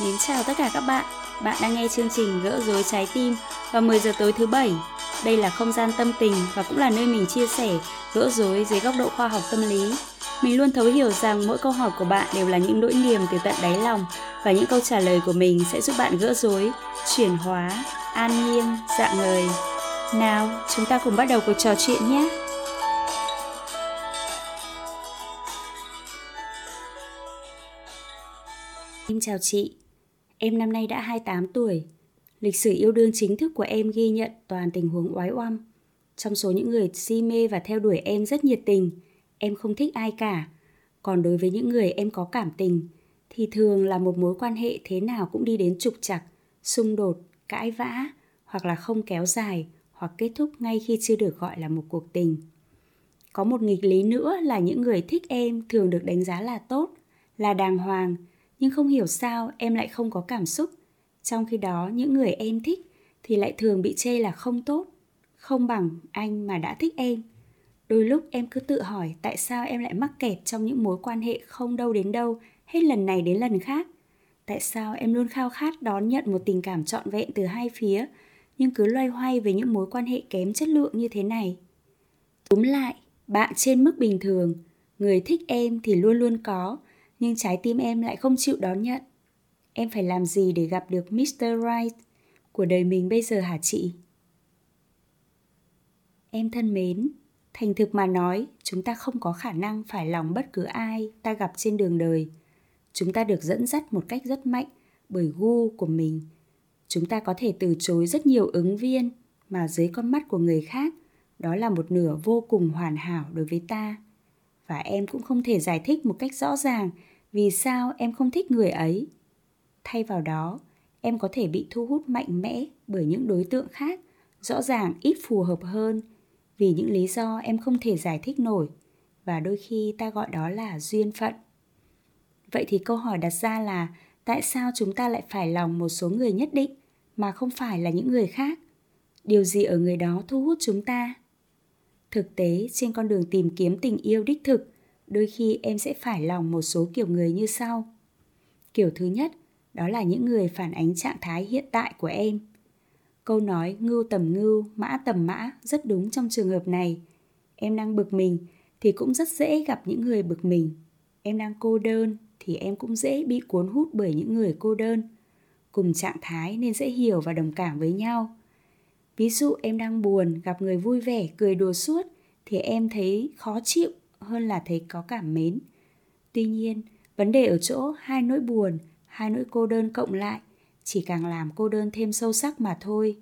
Mến chào tất cả các bạn. Bạn đang nghe chương trình Gỡ rối trái tim vào 10 giờ tối thứ bảy. Đây là không gian tâm tình và cũng là nơi mình chia sẻ gỡ rối dưới góc độ khoa học tâm lý. Mình luôn thấu hiểu rằng mỗi câu hỏi của bạn đều là những nỗi niềm từ tận đáy lòng và những câu trả lời của mình sẽ giúp bạn gỡ rối, chuyển hóa, an nhiên, dạng người. Nào, chúng ta cùng bắt đầu cuộc trò chuyện nhé. Em chào chị, em năm nay đã 28 tuổi. Lịch sử yêu đương chính thức của em ghi nhận toàn tình huống oái oăm. Trong số những người si mê và theo đuổi em rất nhiệt tình, em không thích ai cả. Còn đối với những người em có cảm tình, thì thường là một mối quan hệ thế nào cũng đi đến trục trặc, xung đột, cãi vã, hoặc là không kéo dài, hoặc kết thúc ngay khi chưa được gọi là một cuộc tình. Có một nghịch lý nữa là những người thích em thường được đánh giá là tốt, là đàng hoàng, nhưng không hiểu sao em lại không có cảm xúc. Trong khi đó, những người em thích thì lại thường bị chê là không tốt, không bằng anh mà đã thích em. Đôi lúc em cứ tự hỏi tại sao em lại mắc kẹt trong những mối quan hệ không đâu đến đâu, hết lần này đến lần khác. Tại sao em luôn khao khát đón nhận một tình cảm trọn vẹn từ hai phía, nhưng cứ loay hoay về những mối quan hệ kém chất lượng như thế này? Túm lại, bạn trên mức bình thường, người thích em thì luôn luôn có nhưng trái tim em lại không chịu đón nhận. Em phải làm gì để gặp được Mr. Right của đời mình bây giờ hả chị? Em thân mến, thành thực mà nói, chúng ta không có khả năng phải lòng bất cứ ai ta gặp trên đường đời. Chúng ta được dẫn dắt một cách rất mạnh bởi gu của mình. Chúng ta có thể từ chối rất nhiều ứng viên mà dưới con mắt của người khác, đó là một nửa vô cùng hoàn hảo đối với ta. Và em cũng không thể giải thích một cách rõ ràng vì sao em không thích người ấy. Thay vào đó, em có thể bị thu hút mạnh mẽ bởi những đối tượng khác, rõ ràng ít phù hợp hơn. Vì những lý do em không thể giải thích nổi và đôi khi ta gọi đó là duyên phận. Vậy thì câu hỏi đặt ra là tại sao chúng ta lại phải lòng một số người nhất định mà không phải là những người khác? Điều gì ở người đó thu hút chúng ta? Thực tế trên con đường tìm kiếm tình yêu đích thực, đôi khi em sẽ phải lòng một số kiểu người như sau. Kiểu thứ nhất, đó là những người phản ánh trạng thái hiện tại của em. Câu nói ngưu tầm ngưu, mã tầm mã rất đúng trong trường hợp này. Em đang bực mình thì cũng rất dễ gặp những người bực mình. Em đang cô đơn thì em cũng dễ bị cuốn hút bởi những người cô đơn. Cùng trạng thái nên dễ hiểu và đồng cảm với nhau ví dụ em đang buồn gặp người vui vẻ cười đùa suốt thì em thấy khó chịu hơn là thấy có cảm mến. Tuy nhiên, vấn đề ở chỗ hai nỗi buồn, hai nỗi cô đơn cộng lại chỉ càng làm cô đơn thêm sâu sắc mà thôi.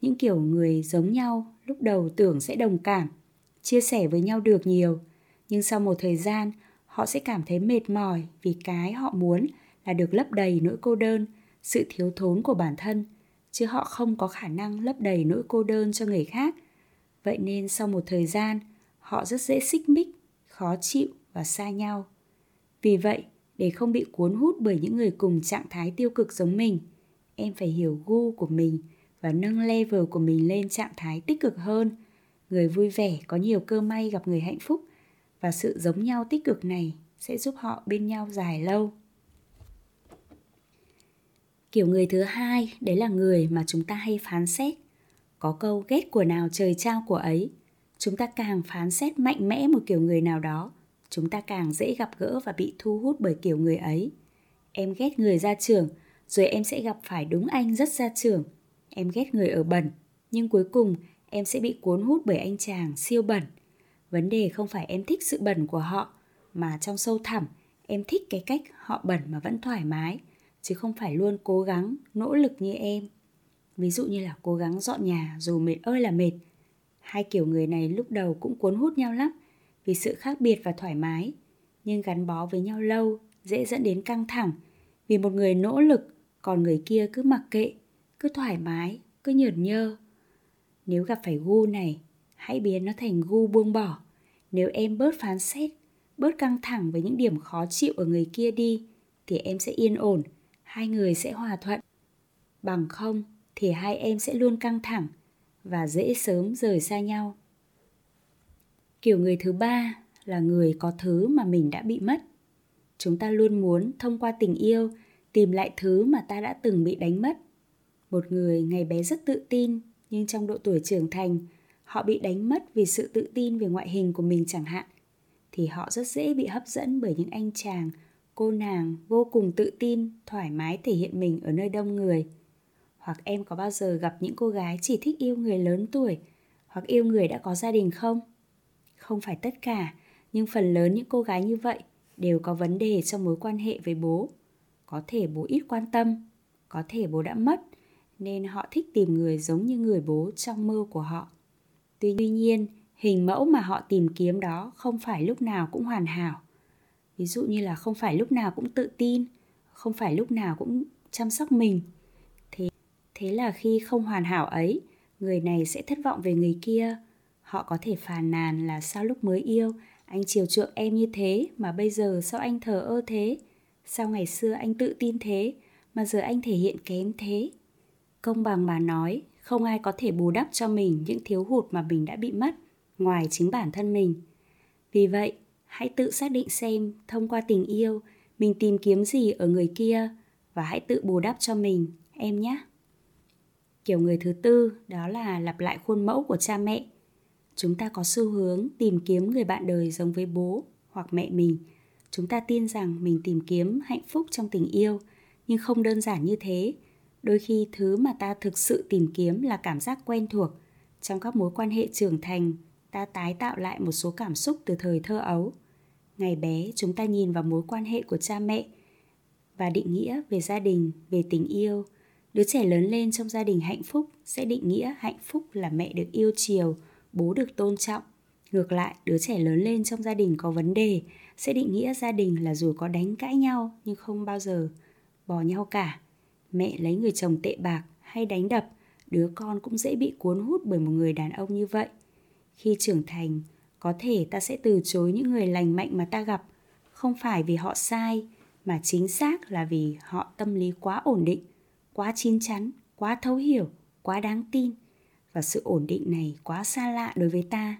Những kiểu người giống nhau lúc đầu tưởng sẽ đồng cảm, chia sẻ với nhau được nhiều, nhưng sau một thời gian họ sẽ cảm thấy mệt mỏi vì cái họ muốn là được lấp đầy nỗi cô đơn, sự thiếu thốn của bản thân, chứ họ không có khả năng lấp đầy nỗi cô đơn cho người khác. Vậy nên sau một thời gian, họ rất dễ xích mích, khó chịu và xa nhau. Vì vậy, để không bị cuốn hút bởi những người cùng trạng thái tiêu cực giống mình, em phải hiểu gu của mình và nâng level của mình lên trạng thái tích cực hơn. Người vui vẻ có nhiều cơ may gặp người hạnh phúc và sự giống nhau tích cực này sẽ giúp họ bên nhau dài lâu. Kiểu người thứ hai, đấy là người mà chúng ta hay phán xét. Có câu ghét của nào trời trao của ấy – chúng ta càng phán xét mạnh mẽ một kiểu người nào đó chúng ta càng dễ gặp gỡ và bị thu hút bởi kiểu người ấy. Em ghét người ra trường rồi em sẽ gặp phải đúng anh rất ra trường. Em ghét người ở bẩn nhưng cuối cùng em sẽ bị cuốn hút bởi anh chàng siêu bẩn. Vấn đề không phải em thích sự bẩn của họ mà trong sâu thẳm em thích cái cách họ bẩn mà vẫn thoải mái chứ không phải luôn cố gắng nỗ lực như em. Ví dụ như là cố gắng dọn nhà dù mệt ơi là mệt. Hai kiểu người này lúc đầu cũng cuốn hút nhau lắm vì sự khác biệt và thoải mái, nhưng gắn bó với nhau lâu dễ dẫn đến căng thẳng. Vì một người nỗ lực còn người kia cứ mặc kệ, cứ thoải mái, cứ nhởn nhơ. Nếu gặp phải gu này, hãy biến nó thành gu buông bỏ. Nếu em bớt phán xét, bớt căng thẳng với những điểm khó chịu ở người kia đi, thì em sẽ yên ổn, hai người sẽ hòa thuận. Bằng không thì hai em sẽ luôn căng thẳng, và dễ sớm rời xa nhau. Kiểu người thứ ba là người có thứ mà mình đã bị mất. Chúng ta luôn muốn thông qua tình yêu tìm lại thứ mà ta đã từng bị đánh mất. Một người ngày bé rất tự tin nhưng trong độ tuổi trưởng thành họ bị đánh mất vì sự tự tin về ngoại hình của mình chẳng hạn thì họ rất dễ bị hấp dẫn bởi những anh chàng cô nàng vô cùng tự tin, thoải mái thể hiện mình ở nơi đông người. Hoặc em có bao giờ gặp những cô gái chỉ thích yêu người lớn tuổi, hoặc yêu người đã có gia đình không? Không phải tất cả, nhưng phần lớn những cô gái như vậy đều có vấn đề trong mối quan hệ với bố. Có thể bố ít quan tâm, có thể bố đã mất, nên họ thích tìm người giống như người bố trong mơ của họ. Tuy nhiên, hình mẫu mà họ tìm kiếm đó không phải lúc nào cũng hoàn hảo ví dụ như là không phải lúc nào cũng tự tin, không phải lúc nào cũng chăm sóc mình. Thế thế là khi không hoàn hảo ấy, người này sẽ thất vọng về người kia. Họ có thể phàn nàn là sao lúc mới yêu, anh chiều chuộng em như thế mà bây giờ sao anh thờ ơ thế? Sao ngày xưa anh tự tin thế mà giờ anh thể hiện kém thế? Công bằng mà nói, không ai có thể bù đắp cho mình những thiếu hụt mà mình đã bị mất ngoài chính bản thân mình. Vì vậy hãy tự xác định xem, thông qua tình yêu, mình tìm kiếm gì ở người kia và hãy tự bù đắp cho mình, em nhé. Kiểu người thứ tư, đó là lặp lại khuôn mẫu của cha mẹ. Chúng ta có xu hướng tìm kiếm người bạn đời giống với bố hoặc mẹ mình. Chúng ta tin rằng mình tìm kiếm hạnh phúc trong tình yêu, nhưng không đơn giản như thế. Đôi khi thứ mà ta thực sự tìm kiếm là cảm giác quen thuộc trong các mối quan hệ trưởng thành ta tái tạo lại một số cảm xúc từ thời thơ ấu. Ngày bé, chúng ta nhìn vào mối quan hệ của cha mẹ và định nghĩa về gia đình, về tình yêu. Đứa trẻ lớn lên trong gia đình hạnh phúc sẽ định nghĩa hạnh phúc là mẹ được yêu chiều, bố được tôn trọng. Ngược lại, đứa trẻ lớn lên trong gia đình có vấn đề sẽ định nghĩa gia đình là dù có đánh cãi nhau nhưng không bao giờ bỏ nhau cả. Mẹ lấy người chồng tệ bạc hay đánh đập, đứa con cũng dễ bị cuốn hút bởi một người đàn ông như vậy khi trưởng thành, có thể ta sẽ từ chối những người lành mạnh mà ta gặp. Không phải vì họ sai, mà chính xác là vì họ tâm lý quá ổn định, quá chín chắn, quá thấu hiểu, quá đáng tin. Và sự ổn định này quá xa lạ đối với ta.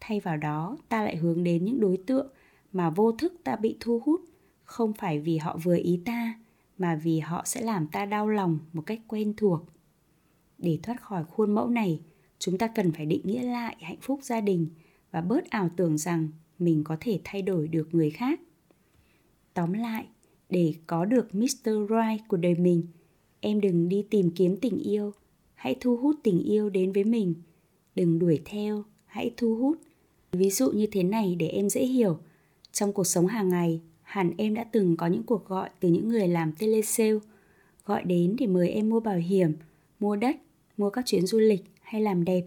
Thay vào đó, ta lại hướng đến những đối tượng mà vô thức ta bị thu hút. Không phải vì họ vừa ý ta, mà vì họ sẽ làm ta đau lòng một cách quen thuộc. Để thoát khỏi khuôn mẫu này chúng ta cần phải định nghĩa lại hạnh phúc gia đình và bớt ảo tưởng rằng mình có thể thay đổi được người khác. Tóm lại, để có được mr right của đời mình, em đừng đi tìm kiếm tình yêu, hãy thu hút tình yêu đến với mình. Đừng đuổi theo, hãy thu hút. Ví dụ như thế này để em dễ hiểu. Trong cuộc sống hàng ngày, hẳn em đã từng có những cuộc gọi từ những người làm telesale, gọi đến để mời em mua bảo hiểm, mua đất, mua các chuyến du lịch hay làm đẹp?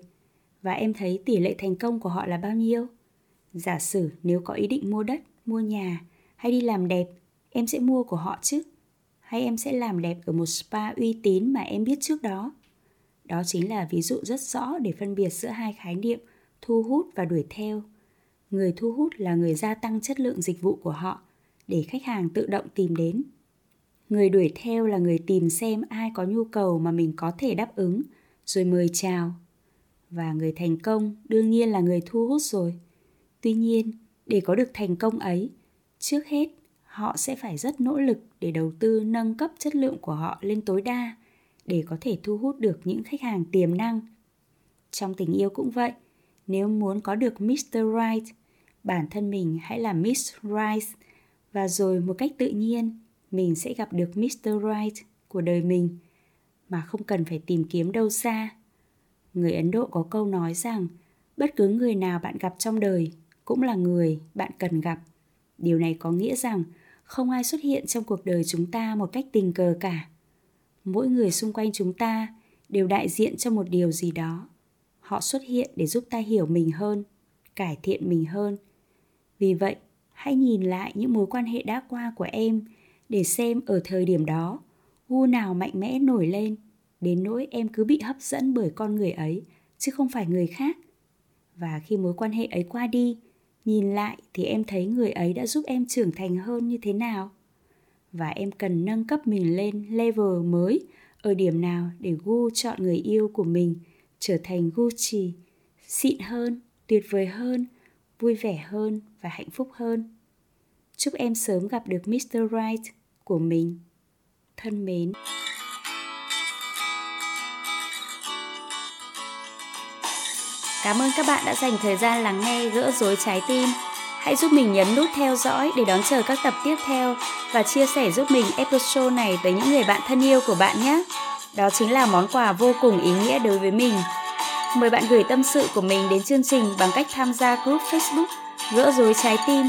Và em thấy tỷ lệ thành công của họ là bao nhiêu? Giả sử nếu có ý định mua đất, mua nhà hay đi làm đẹp, em sẽ mua của họ chứ? Hay em sẽ làm đẹp ở một spa uy tín mà em biết trước đó? Đó chính là ví dụ rất rõ để phân biệt giữa hai khái niệm thu hút và đuổi theo. Người thu hút là người gia tăng chất lượng dịch vụ của họ để khách hàng tự động tìm đến. Người đuổi theo là người tìm xem ai có nhu cầu mà mình có thể đáp ứng rồi mời chào. Và người thành công đương nhiên là người thu hút rồi. Tuy nhiên, để có được thành công ấy, trước hết họ sẽ phải rất nỗ lực để đầu tư nâng cấp chất lượng của họ lên tối đa để có thể thu hút được những khách hàng tiềm năng. Trong tình yêu cũng vậy, nếu muốn có được mr right, bản thân mình hãy là miss right và rồi một cách tự nhiên, mình sẽ gặp được mr right của đời mình mà không cần phải tìm kiếm đâu xa. Người ấn độ có câu nói rằng, bất cứ người nào bạn gặp trong đời cũng là người bạn cần gặp. Điều này có nghĩa rằng không ai xuất hiện trong cuộc đời chúng ta một cách tình cờ cả. Mỗi người xung quanh chúng ta đều đại diện cho một điều gì đó. Họ xuất hiện để giúp ta hiểu mình hơn, cải thiện mình hơn. Vì vậy, hãy nhìn lại những mối quan hệ đã qua của em để xem ở thời điểm đó gu nào mạnh mẽ nổi lên đến nỗi em cứ bị hấp dẫn bởi con người ấy chứ không phải người khác và khi mối quan hệ ấy qua đi nhìn lại thì em thấy người ấy đã giúp em trưởng thành hơn như thế nào và em cần nâng cấp mình lên level mới ở điểm nào để gu chọn người yêu của mình trở thành Gucci, xịn hơn, tuyệt vời hơn, vui vẻ hơn và hạnh phúc hơn. Chúc em sớm gặp được Mr. Right của mình thân mến Cảm ơn các bạn đã dành thời gian lắng nghe gỡ rối trái tim. Hãy giúp mình nhấn nút theo dõi để đón chờ các tập tiếp theo và chia sẻ giúp mình episode này tới những người bạn thân yêu của bạn nhé. Đó chính là món quà vô cùng ý nghĩa đối với mình. Mời bạn gửi tâm sự của mình đến chương trình bằng cách tham gia group Facebook Gỡ rối trái tim.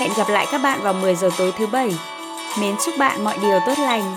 Hẹn gặp lại các bạn vào 10 giờ tối thứ bảy. Mến chúc bạn mọi điều tốt lành.